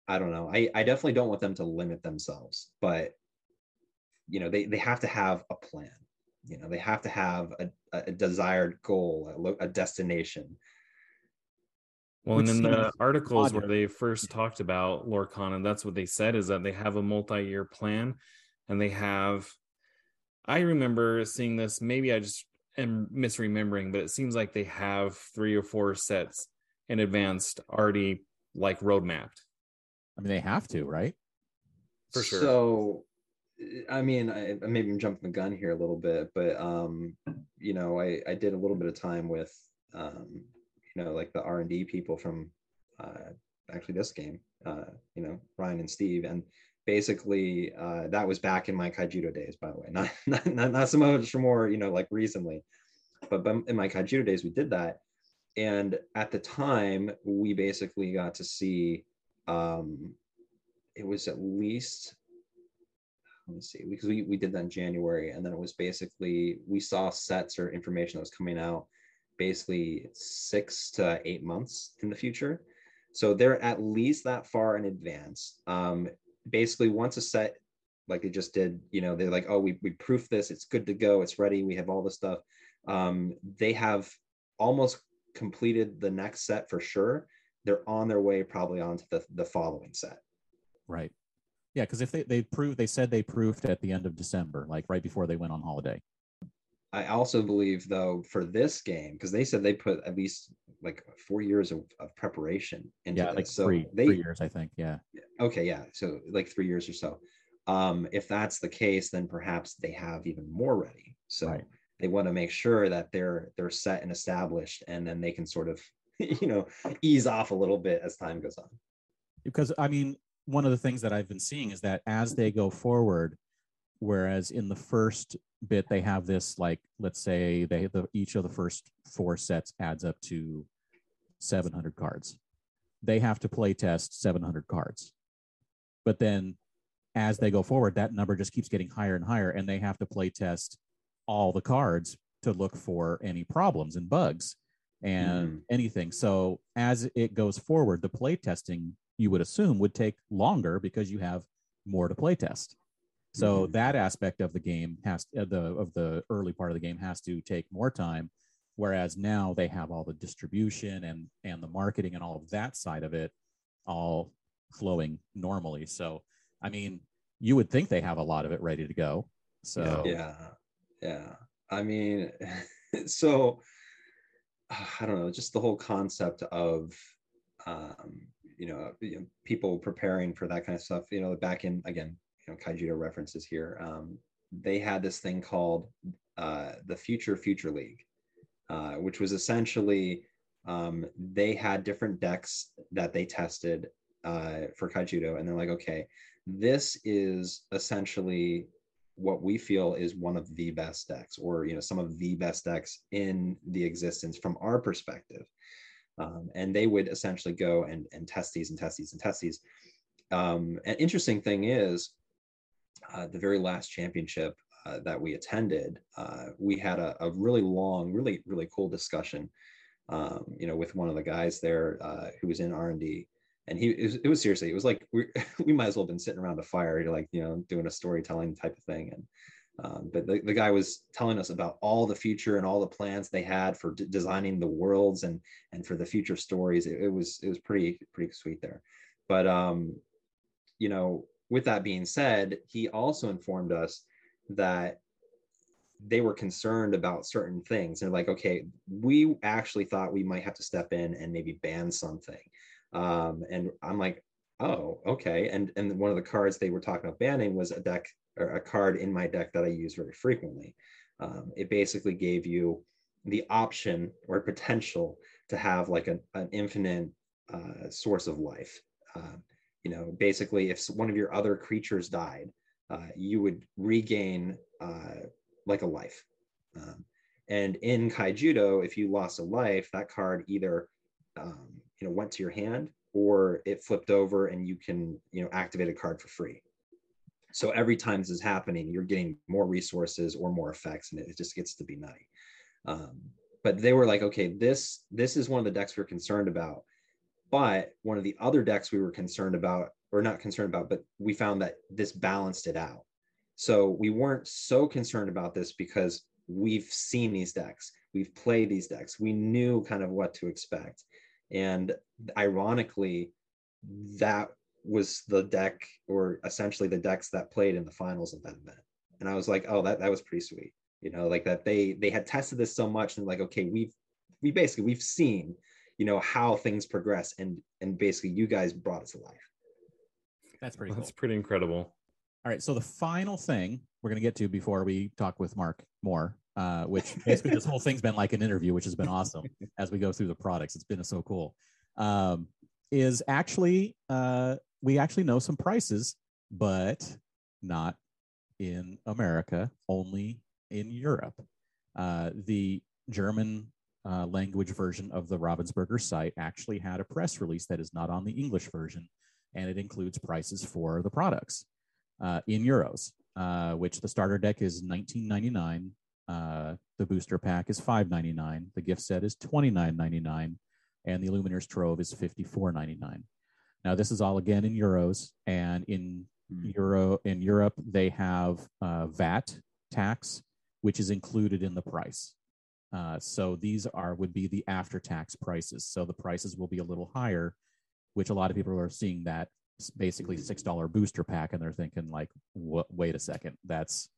I don't know. I, I definitely don't want them to limit themselves, but you know, they, they have to have a plan. You know, they have to have a, a desired goal, a, a destination. Well, and in the articles where they first talked about Lorcana, that's what they said is that they have a multi-year plan and they have I remember seeing this, maybe I just am misremembering, but it seems like they have three or four sets in advance already like road mapped. I mean, they have to, right? For sure. So, I mean, I, maybe I'm jumping the gun here a little bit, but um, you know, I I did a little bit of time with um, you know, like the R and D people from uh, actually this game, uh, you know, Ryan and Steve, and basically uh, that was back in my Kaijudo days, by the way, not not not, so much more, you know, like recently, but in my Kaijudo days we did that, and at the time we basically got to see um, it was at least let me see because we, we did that in january. And then it was basically we saw sets or information that was coming out basically six to eight months in the future. So they're at least that far in advance. Um, basically once a set like they just did you know they're like oh we, we proofed this. It's good to go. It's ready. We have all the stuff. Um, they have almost completed the next set for sure. They're on their way probably onto the, the following set. Right. Yeah, because if they they proved they said they proved at the end of December, like right before they went on holiday. I also believe though for this game, because they said they put at least like four years of, of preparation into yeah, this. like so three, they, three years, I think. Yeah. Okay, yeah. So like three years or so. Um, if that's the case, then perhaps they have even more ready. So right. they want to make sure that they're they're set and established, and then they can sort of you know ease off a little bit as time goes on because i mean one of the things that i've been seeing is that as they go forward whereas in the first bit they have this like let's say they the each of the first four sets adds up to 700 cards they have to play test 700 cards but then as they go forward that number just keeps getting higher and higher and they have to play test all the cards to look for any problems and bugs and mm. anything. So as it goes forward, the play testing you would assume would take longer because you have more to play test. So mm-hmm. that aspect of the game has uh, the of the early part of the game has to take more time, whereas now they have all the distribution and and the marketing and all of that side of it all flowing normally. So I mean, you would think they have a lot of it ready to go. So yeah, yeah. I mean, so I don't know, just the whole concept of, um, you know, you know, people preparing for that kind of stuff. You know, back in again, you know, Kaijudo references here. Um, they had this thing called uh, the Future Future League, uh, which was essentially um, they had different decks that they tested uh, for Kaijudo, and they're like, okay, this is essentially what we feel is one of the best decks or you know some of the best decks in the existence from our perspective um, and they would essentially go and, and test these and test these and test these um, an interesting thing is uh, the very last championship uh, that we attended uh, we had a, a, really long really really cool discussion um, you know with one of the guys there uh, who was in r&d and he it was, it was, seriously it was like we we might as well have been sitting around a fire like you know doing a storytelling type of thing. And um, but the, the guy was telling us about all the future and all the plans they had for d- designing the worlds and and for the future stories. It, it, was it was pretty pretty sweet there. But um you know with that being said he also informed us that they were concerned about certain things and like okay we actually thought we might have to step in and maybe ban something um, and I'm like, oh, okay. And and one of the cards they were talking about banning was a deck or a card in my deck that I use very frequently. Um, it basically gave you the option or potential to have like an, an infinite uh, source of life. Uh, you know, basically, if one of your other creatures died, uh, you would regain uh, like a life. Um, and in Kaijudo, if you lost a life, that card either um, you know went to your hand or it flipped over and you can you know activate a card for free. So every time this is happening you're getting more resources or more effects and it just gets to be nutty um, but they were like okay this this is one of the decks we're concerned about but one of the other decks we were concerned about, or not concerned about, but we found that this balanced it out. So we weren't so concerned about this because we've seen these decks, we've played these decks, we knew kind of what to expect. And ironically, that was the deck or essentially the decks that played in the finals of that event. And I was like, oh, that, that was pretty sweet. You know, like that they they had tested this so much and like, okay, we've we basically we've seen, you know, how things progress and and basically you guys brought it to life. That's pretty That's pretty incredible. All right. So the final thing we're going to get to before we talk with Mark more, uh, which basically this whole thing's been like an interview, which has been awesome as we go through the products. It's been so cool. Um, is actually uh, we actually know some prices, but not in America, only in Europe. Uh, the German uh, language version of the Ravensburger site actually had a press release that is not on the English version, and it includes prices for the products uh, in euros, uh, which the starter deck is 19.99. Uh, the booster pack is 5.99. The gift set is 29.99, and the Illumineer's Trove is 54.99. Now, this is all again in euros, and in hmm. Euro in Europe they have uh, VAT tax, which is included in the price. Uh, so these are would be the after tax prices. So the prices will be a little higher, which a lot of people are seeing that basically six dollar booster pack, and they're thinking like, wait a second, that's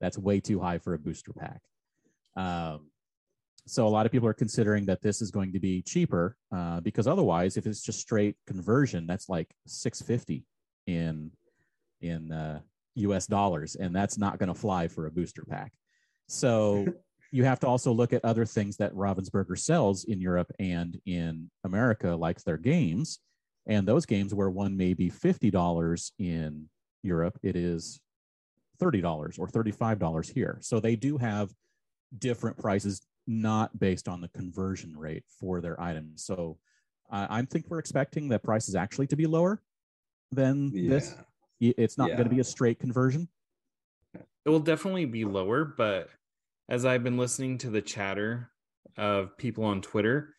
that's way too high for a booster pack. Um, so a lot of people are considering that this is going to be cheaper uh, because otherwise, if it's just straight conversion, that's like six fifty in in uh, U.S. dollars, and that's not going to fly for a booster pack. So you have to also look at other things that Ravensburger sells in Europe and in America, like their games. And those games where one may be $50 in Europe, it is $30 or $35 here. So they do have different prices, not based on the conversion rate for their items. So I, I think we're expecting that prices actually to be lower than yeah. this. It's not yeah. going to be a straight conversion. It will definitely be lower, but as I've been listening to the chatter of people on Twitter,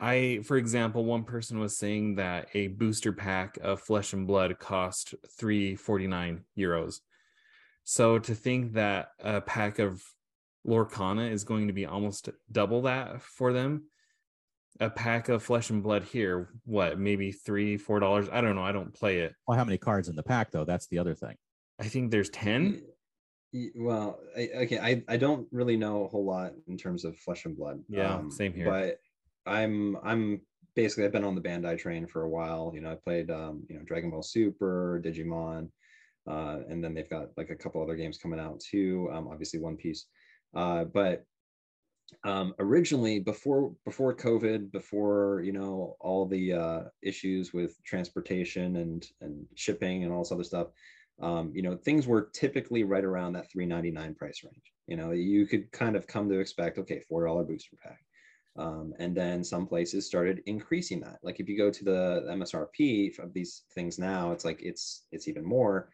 I, for example, one person was saying that a booster pack of flesh and blood cost 349 euros. So to think that a pack of Lorcana is going to be almost double that for them, a pack of flesh and blood here, what, maybe three, four dollars? I don't know. I don't play it. Well, how many cards in the pack though? That's the other thing. I think there's 10. Well, I, okay, I, I don't really know a whole lot in terms of flesh and blood. Yeah, um, same here. But I'm I'm basically I've been on the Bandai train for a while. You know, I played um, you know Dragon Ball Super, Digimon, uh, and then they've got like a couple other games coming out too. Um, obviously One Piece, uh, but um, originally before before COVID, before you know all the uh, issues with transportation and and shipping and all this other stuff, um, you know things were typically right around that 399 price range. You know, you could kind of come to expect okay, four dollar booster pack um, and then some places started increasing that. Like if you go to the MSRP of these things now, it's like it's it's even more.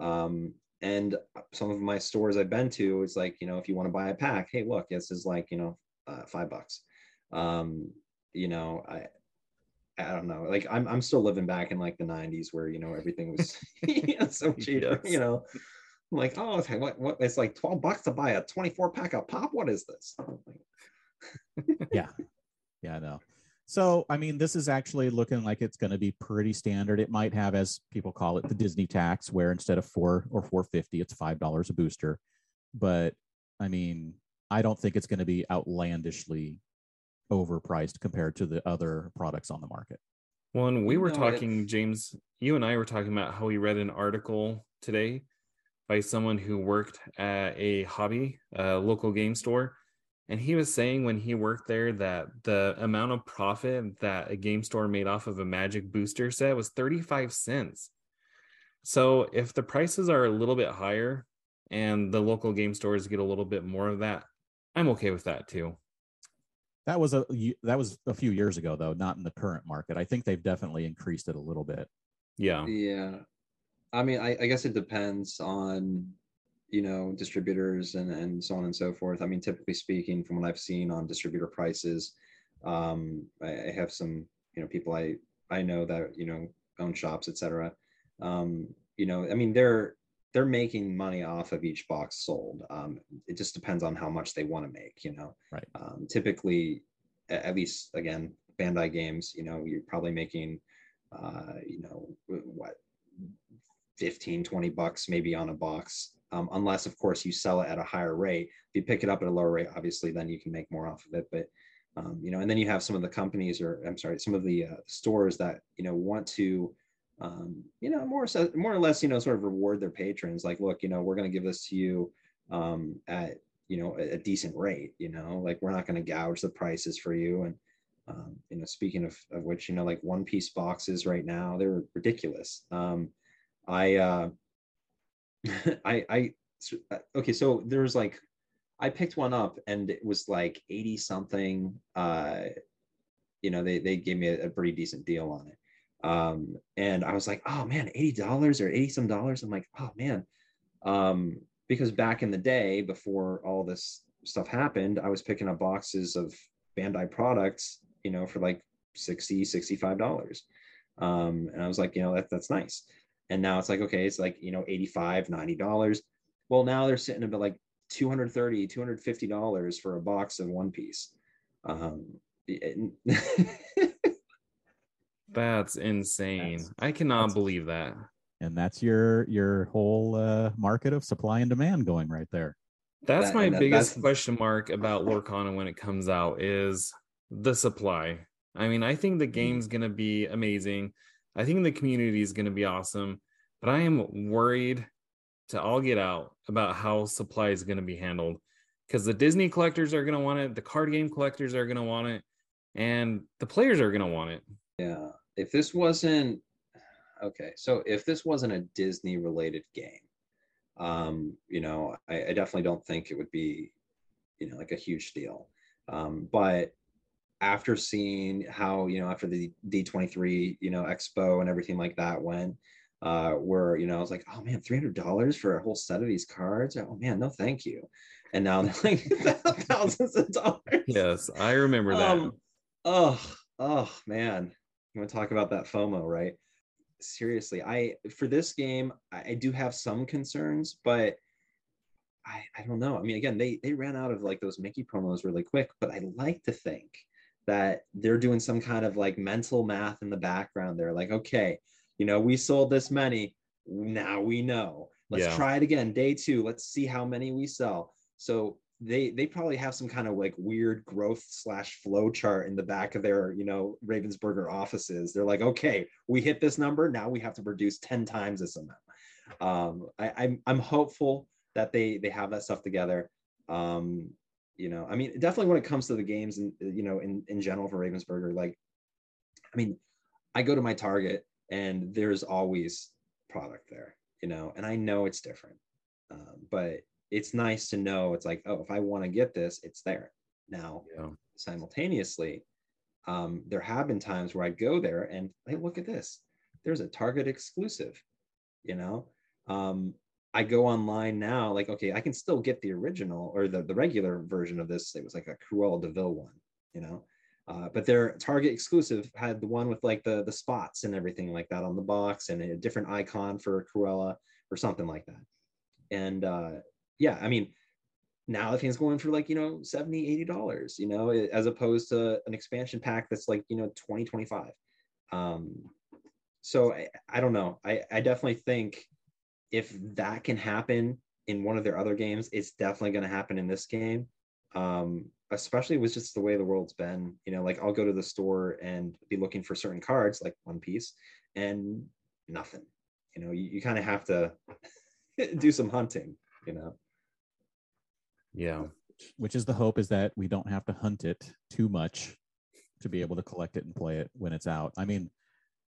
Um, and some of my stores I've been to, it's like you know if you want to buy a pack, hey look, this is like you know uh, five bucks. Um, you know I I don't know. Like I'm I'm still living back in like the 90s where you know everything was so cheap. Yes. You know, I'm like oh okay, what what it's like 12 bucks to buy a 24 pack of pop. What is this? yeah. Yeah, I know. So, I mean, this is actually looking like it's going to be pretty standard. It might have, as people call it, the Disney tax, where instead of four or four fifty, it's five dollars a booster. But I mean, I don't think it's going to be outlandishly overpriced compared to the other products on the market. Well, and we were no, talking, it... James, you and I were talking about how we read an article today by someone who worked at a hobby, a local game store, and he was saying when he worked there that the amount of profit that a game store made off of a magic booster set was 35 cents. So if the prices are a little bit higher and the local game stores get a little bit more of that, I'm okay with that too. That was a that was a few years ago though, not in the current market. I think they've definitely increased it a little bit. Yeah. Yeah. I mean, I, I guess it depends on you know distributors and and so on and so forth i mean typically speaking from what i've seen on distributor prices um, I, I, have some you know people I I know that you know own shops, etc. Um, you know, I mean they're they're making money off of each box sold. Um, it just depends on how much they want to make. You know, right? Um, typically, at least again, Bandai games, you know, you're probably making, uh, you know, what 15 20 bucks maybe on a box um, unless of course you sell it at a higher rate if you pick it up at a lower rate obviously then you can make more off of it but um, you know and then you have some of the companies or i'm sorry some of the uh, stores that you know want to um, you know more so, more or less you know sort of reward their patrons like look you know we're going to give this to you um, at you know a, a, decent rate you know like we're not going to gouge the prices for you and um, you know speaking of, of which you know like one piece boxes right now they're ridiculous um, i uh i i uh, okay so there's like I picked one up and it was like 80 something. Uh, you know, they, they gave me a, a pretty decent deal on it. Um, and I was like, oh man, $80 or 80 some dollars. I'm like, oh man. Um, because back in the day, before all this stuff happened, I was picking up boxes of Bandai products, you know, for like 60, $65. Um, and I was like, you know, that, that's nice. And now it's like, okay, it's like, you know, 85, $90. Well, now they're sitting about like 230 250 dollars for a box of one piece um that's insane. That's, i cannot that's, believe that. And that's your your whole uh, market of supply and demand going right there. That's that, my that, biggest that's... question mark about lorcana when it comes out is the supply. I mean i think the mm. game's going to be amazing. I think the community is going to be awesome but i am worried to all get out about how supply is going to be handled because the Disney collectors are going to want it, the card game collectors are going to want it, and the players are going to want it. Yeah. If this wasn't okay, so if this wasn't a Disney related game, um, you know, I, I, definitely don't think it would be, you know, like a huge deal. Um, but after seeing how, you know, after the D23, you know, expo and everything like that went, uh, where you know I was like, oh man, three hundred dollars for a whole set of these cards. Oh man, no, thank you. And now they're like thousands of dollars. Yes, I remember that. Um, oh, oh man, you want to talk about that FOMO, right? Seriously, I for this game, I, I do have some concerns, but I, I don't know. I mean, again, they they ran out of like those Mickey promos really quick, but I like to think that they're doing some kind of like mental math in the background. They're like, okay, you know, we sold this many. Now we know. Let's yeah. try it again. Day two. Let's see how many we sell. So they they probably have some kind of like weird growth slash flow chart in the back of their you know Ravensburger offices. They're like, okay, we hit this number. Now we have to produce ten times this amount. Um, I, I'm I'm hopeful that they they have that stuff together. Um, you know, I mean, definitely when it comes to the games and you know in in general for Ravensburger, like, I mean, I go to my Target and there's always product there you know and i know it's different um, but it's nice to know it's like oh if i want to get this it's there. Now yeah. simultaneously um, there have been times where i go there and hey look at this. There's a target exclusive you know? Um, i go online now like okay i can still get the original or the, the regular version of this. It was like a cruella de vil one you know? Uh, but their Target exclusive had the one with like the the spots and everything like that on the box and a different icon for Cruella or something like that. And uh, yeah, I mean, now the thing's going for like, you know, 70, 80 dollars, you know, as opposed to an expansion pack that's like, you know, 20, 25. Um, so I, I don't know. I, I definitely think if that can happen in one of their other games, it's definitely going to happen in this game. Um, especially with just the way the world's been you know like i'll go to the store and be looking for certain cards like one piece and nothing you know you, you kind of have to do some hunting you know yeah. Which is the hope is that we don't have to hunt it too much to be able to collect it and play it when it's out. I mean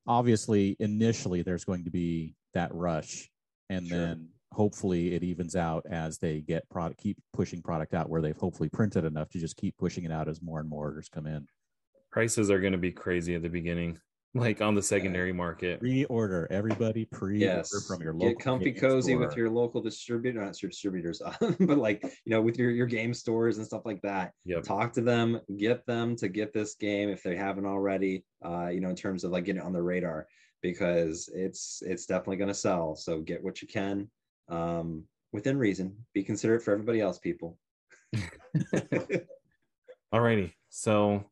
obviously initially there's going to be that rush and sure. then hopefully it evens out as they get product keep pushing product out where they've hopefully printed enough to just keep pushing it out as more and more orders come in. Prices are going to be crazy at the beginning like on the secondary market. Pre-order, everybody. Pre-order yes. from your local. Get comfy, cozy store. with your local distributor, not your distributors, but like you know, with your your game stores and stuff like that. Yep. Talk to them, get them to get this game if they haven't already. Uh, you know, in terms of like getting it on the radar because it's it's definitely going to sell. So get what you can um, within reason. Be considerate for everybody else, people. Alrighty, so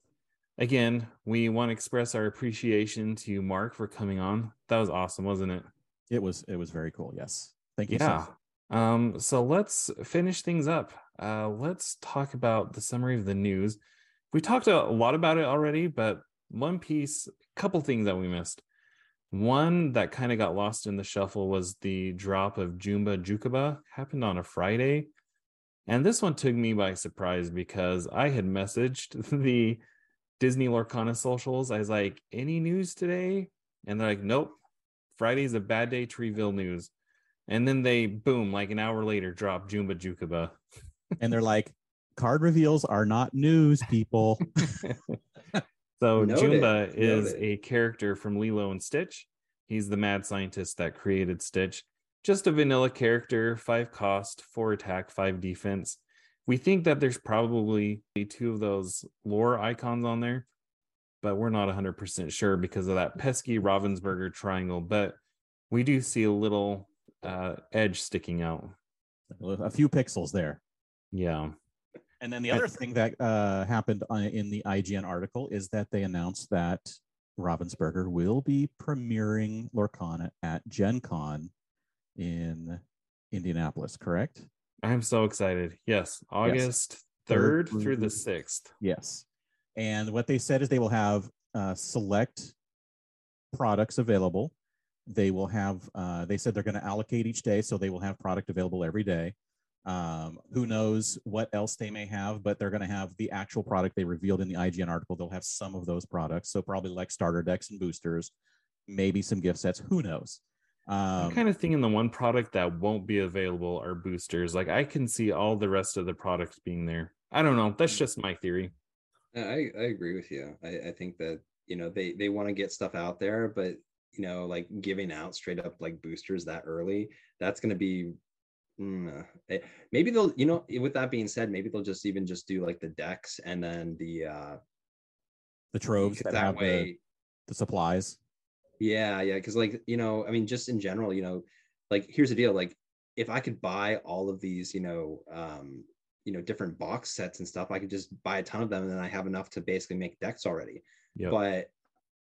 again, we want to express our appreciation to Mark for coming on. That was awesome, wasn't it? It was. It was very cool. Yes. Thank you. Yeah. So um. So let's finish things up. Uh. Let's talk about the summary of the news. We talked a lot about it already, but one piece, a couple things that we missed. One that kind of got lost in the shuffle was the drop of Jumba Jookiba. Happened on a Friday. And this one took me by surprise because I had messaged the Disney Lorcana socials. I was like, any news today? And they're like, nope. Friday's a bad day to reveal news. And then they boom, like an hour later, drop Jumba Jookiba. and they're like, card reveals are not news, people. so Noted. Jumba is Noted. a character from Lilo and Stitch. He's the mad scientist that created Stitch. Just a vanilla character, five cost, four attack, five defense we think that there's probably two of those lore icons on there, but we're not 100% sure because of that pesky Ravensburger triangle. But we do see a little uh, edge sticking out. A few pixels there. Yeah. And then the other thing that uh, happened in the IGN article is that they announced that Ravensburger will be premiering Lorcana at Gen Con in Indianapolis, correct? I'm so excited. Yes, August yes. 3rd, 3rd through the 6th. Yes. And what they said is they will have uh, select products available. They will have, uh, they said they're going to allocate each day. So they will have product available every day. Um, who knows what else they may have, but they're going to have the actual product they revealed in the IGN article. They'll have some of those products. So probably like starter decks and boosters, maybe some gift sets. Who knows? Um, I'm kind of thinking the one product that won't be available are boosters. Like I can see all the rest of the products being there. I don't know. That's just my theory. I, I agree with you. I, I think that you know they they want to get stuff out there, but you know like giving out straight up like boosters that early, that's going to be mm, eh, maybe they'll you know with that being said, maybe they'll just even just do like the decks and then the uh the troves that, that way the, the supplies yeah, yeah, because like you know, I mean, just in general, you know, like here's the deal: like if I could buy all of these, you know, um, you know, different box sets and stuff, I could just buy a ton of them, and then I have enough to basically make decks already. Yep. But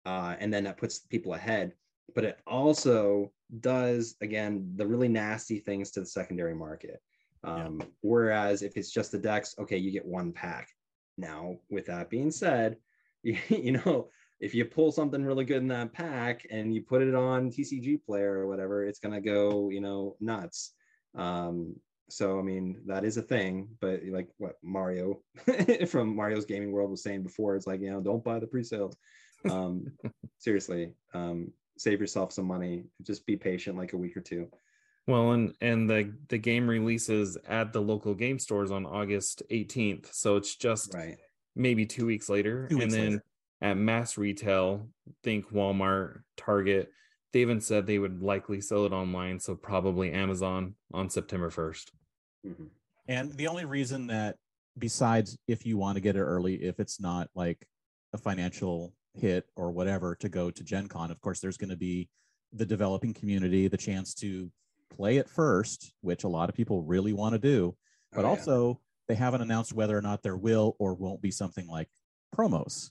uh, and then that puts people ahead. But it also does again the really nasty things to the secondary market. Um, yeah. Whereas if it's just the decks, okay, you get one pack. Now, with that being said, you, you know, if you pull something really good in that pack and you put it on TCG player or whatever, it's gonna go, you know, nuts. Um, so I mean that is a thing, but like what Mario from Mario's Gaming World was saying before, it's like you know don't buy the pre-sales. Um, seriously, um, save yourself some money. Just be patient, like a week or two. Well, and and the the game releases at the local game stores on August 18th, so it's just right. maybe two weeks later, two weeks and then later at mass retail, think Walmart, Target, they even said they would likely sell it online. So probably Amazon on September 1st. Mm-hmm. And the only reason that, besides if you want to get it early, if it's not like a financial hit or whatever to go to Gen Con, of course, there's going to be the developing community, the chance to play it first, which a lot of people really want to do. But oh, yeah. also, they haven't announced whether or not there will or won't be something like promos.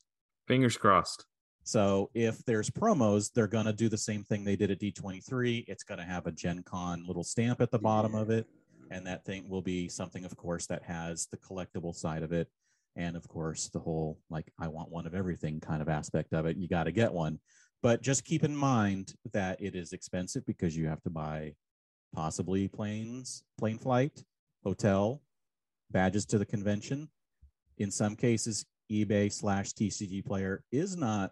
Fingers crossed. So if there's promos, they're gonna do the same thing they did at D23. It's gonna have a Gen Con little stamp at the bottom of it, and that thing will be something, of course, that has the collectible side of it, and of course the whole like I want one of everything kind of aspect of it. You got to get one, but just keep in mind that it is expensive because you have to buy possibly planes, plane flight, hotel, badges to the convention. In some cases, eBay slash TCG player is not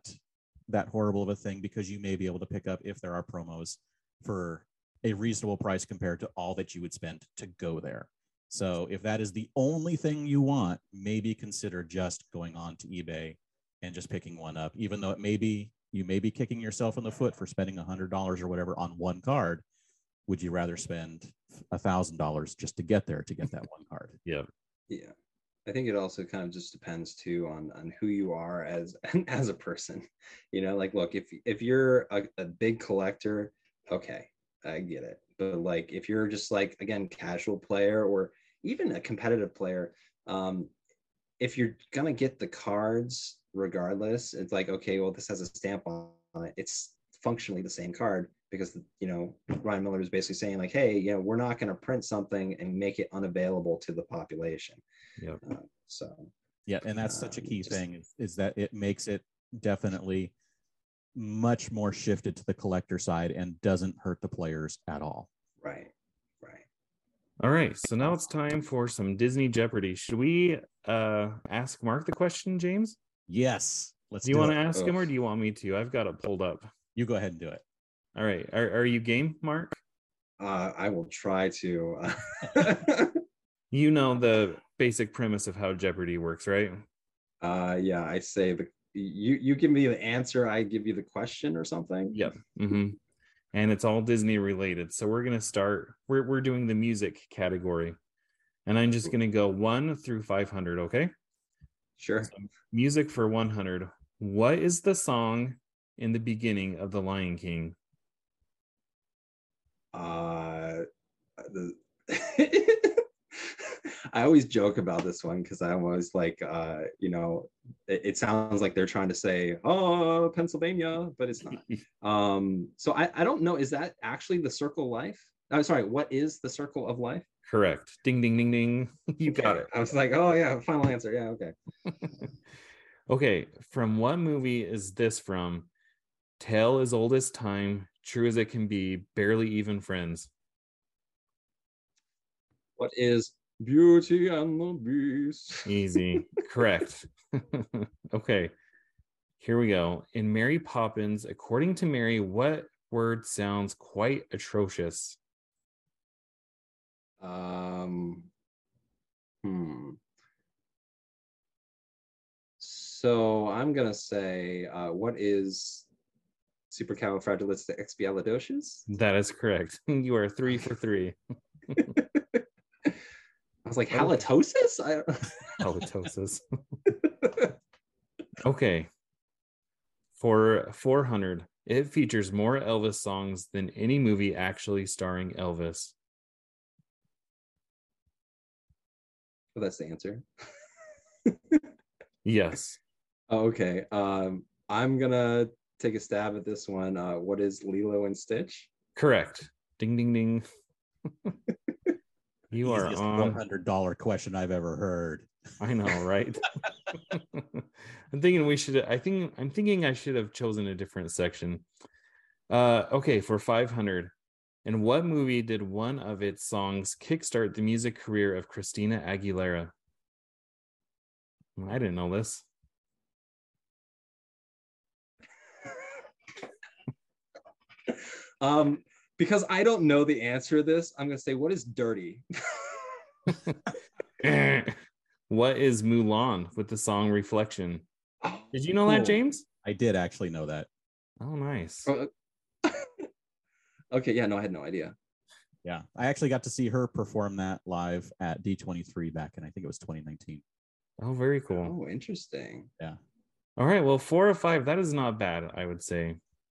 that horrible of a thing because you may be able to pick up if there are promos for a reasonable price compared to all that you would spend to go there. So if that is the only thing you want, maybe consider just going on to eBay and just picking one up, even though it may be you may be kicking yourself in the foot for spending a hundred dollars or whatever on one card. Would you rather spend a thousand dollars just to get there to get that one card? Yeah. Yeah. I think it also kind of just depends too on on who you are as as a person. You know, like look, if if you're a, a big collector, okay, I get it. But like if you're just like again casual player or even a competitive player, um, if you're gonna get the cards regardless, it's like okay, well this has a stamp on it. It's functionally the same card because you know Ryan Miller is basically saying like, hey, you know, we're not going to print something and make it unavailable to the population. Yeah. Uh, so. Yeah, and that's such a key just, thing is, is that it makes it definitely much more shifted to the collector side and doesn't hurt the players at all. Right. Right. All right. So now it's time for some Disney Jeopardy. Should we uh ask Mark the question, James? Yes. Let's do you want to ask Ugh. him or do you want me to? I've got it pulled up. You go ahead and do it. All right. Are, are you game, Mark? Uh, I will try to. you know the basic premise of how Jeopardy works, right? Uh, yeah, I say the you you give me the answer, I give you the question or something. Yep. Mm-hmm. And it's all Disney related. So we're gonna start. We're we're doing the music category, and I'm just gonna go one through five hundred. Okay. Sure. So music for one hundred. What is the song in the beginning of The Lion King? Uh, the I always joke about this one because I'm always like, uh, you know, it, it, sounds like they're trying to say, "Oh, Pennsylvania," but it's not. um, so I, I don't know. Is that actually the circle of life? I'm oh, sorry. What is the circle of life? Correct. Ding, ding, ding, ding. You okay. got it. I was like, oh yeah, final answer. Yeah, okay. okay. From what movie is this from? Tale as old as time, true as it can be, barely even friends. What is Beauty and the Beast? Easy. Correct. okay. Here we go. In Mary Poppins, according to Mary, what word sounds quite atrocious? Um, hmm. So I'm gonna say, uh, what is supercalifragilisticexpialidocious? That is correct. You are three for three. I was like halitosis. I... halitosis. okay. For 400, it features more Elvis songs than any movie actually starring Elvis. Well, that's the answer. yes. Oh, okay. Um, I'm gonna take a stab at this one. Uh, what is Lilo and Stitch? Correct. Ding ding ding. you are on one hundred dollar question I've ever heard. I know, right? I'm thinking we should. I think I'm thinking I should have chosen a different section. Uh, okay, for 500. In what movie did one of its songs kickstart the music career of Christina Aguilera? I didn't know this. Um, because I don't know the answer to this, I'm gonna say, what is dirty? what is Mulan with the song Reflection? Oh, did you know cool. that, James? I did actually know that. Oh, nice. Oh, okay, yeah, no, I had no idea. Yeah, I actually got to see her perform that live at D23 back in I think it was 2019. Oh, very cool. Oh, interesting. Yeah. All right. Well, four or five, that is not bad, I would say.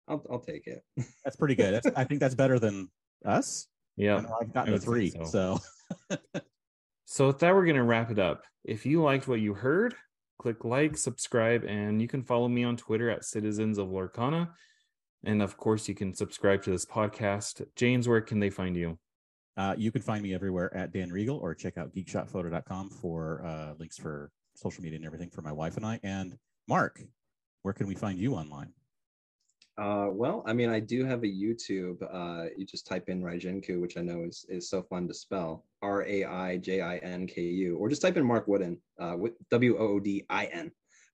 I'll I'll take it. That's pretty good. That's, I think that's better than us. Yeah, I've gotten a three. So. So. so with that, we're gonna wrap it up. If you liked what you heard, click like, subscribe, and you can follow me on Twitter at Citizens of Lorcana. And of course, you can subscribe to this podcast. James, where can they find you? Uh, you can find me everywhere at Dan Regal or check out geekshotphoto.com for uh, links for social media and everything for my wife and I. And Mark, where can we find you online? Uh, well, I mean, I do have a YouTube. Uh, you just type in Raijinku, which I know is is so fun to spell. R A I J I N K U, or just type in Mark Woodin, uh, W O O D I N,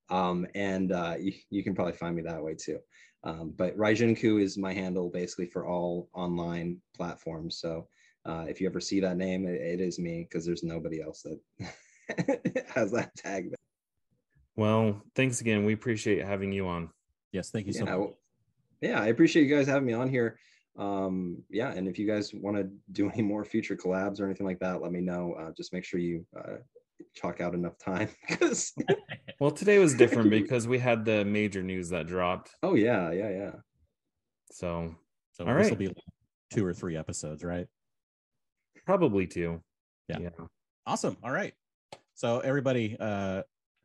um, and uh, you, you can probably find me that way too. Um, but Raijinku is my handle basically for all online platforms. So uh, if you ever see that name, it, it is me because there's nobody else that has that tag. Well, thanks again. We appreciate having you on. Yes, thank you so yeah, much. Well, yeah, I appreciate you guys having me on here. Um, yeah, and if you guys want to do any more future collabs or anything like that, let me know. Uh, just make sure you uh, chalk out enough time because. well, today was different because we had the major news that dropped. Oh yeah, yeah, yeah. So, so all this right. will be like two or three episodes, right? Probably two. Yeah. yeah. Awesome. All right. So everybody, uh,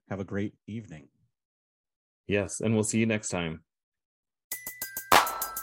have a great evening. Yes, and we'll see you next time.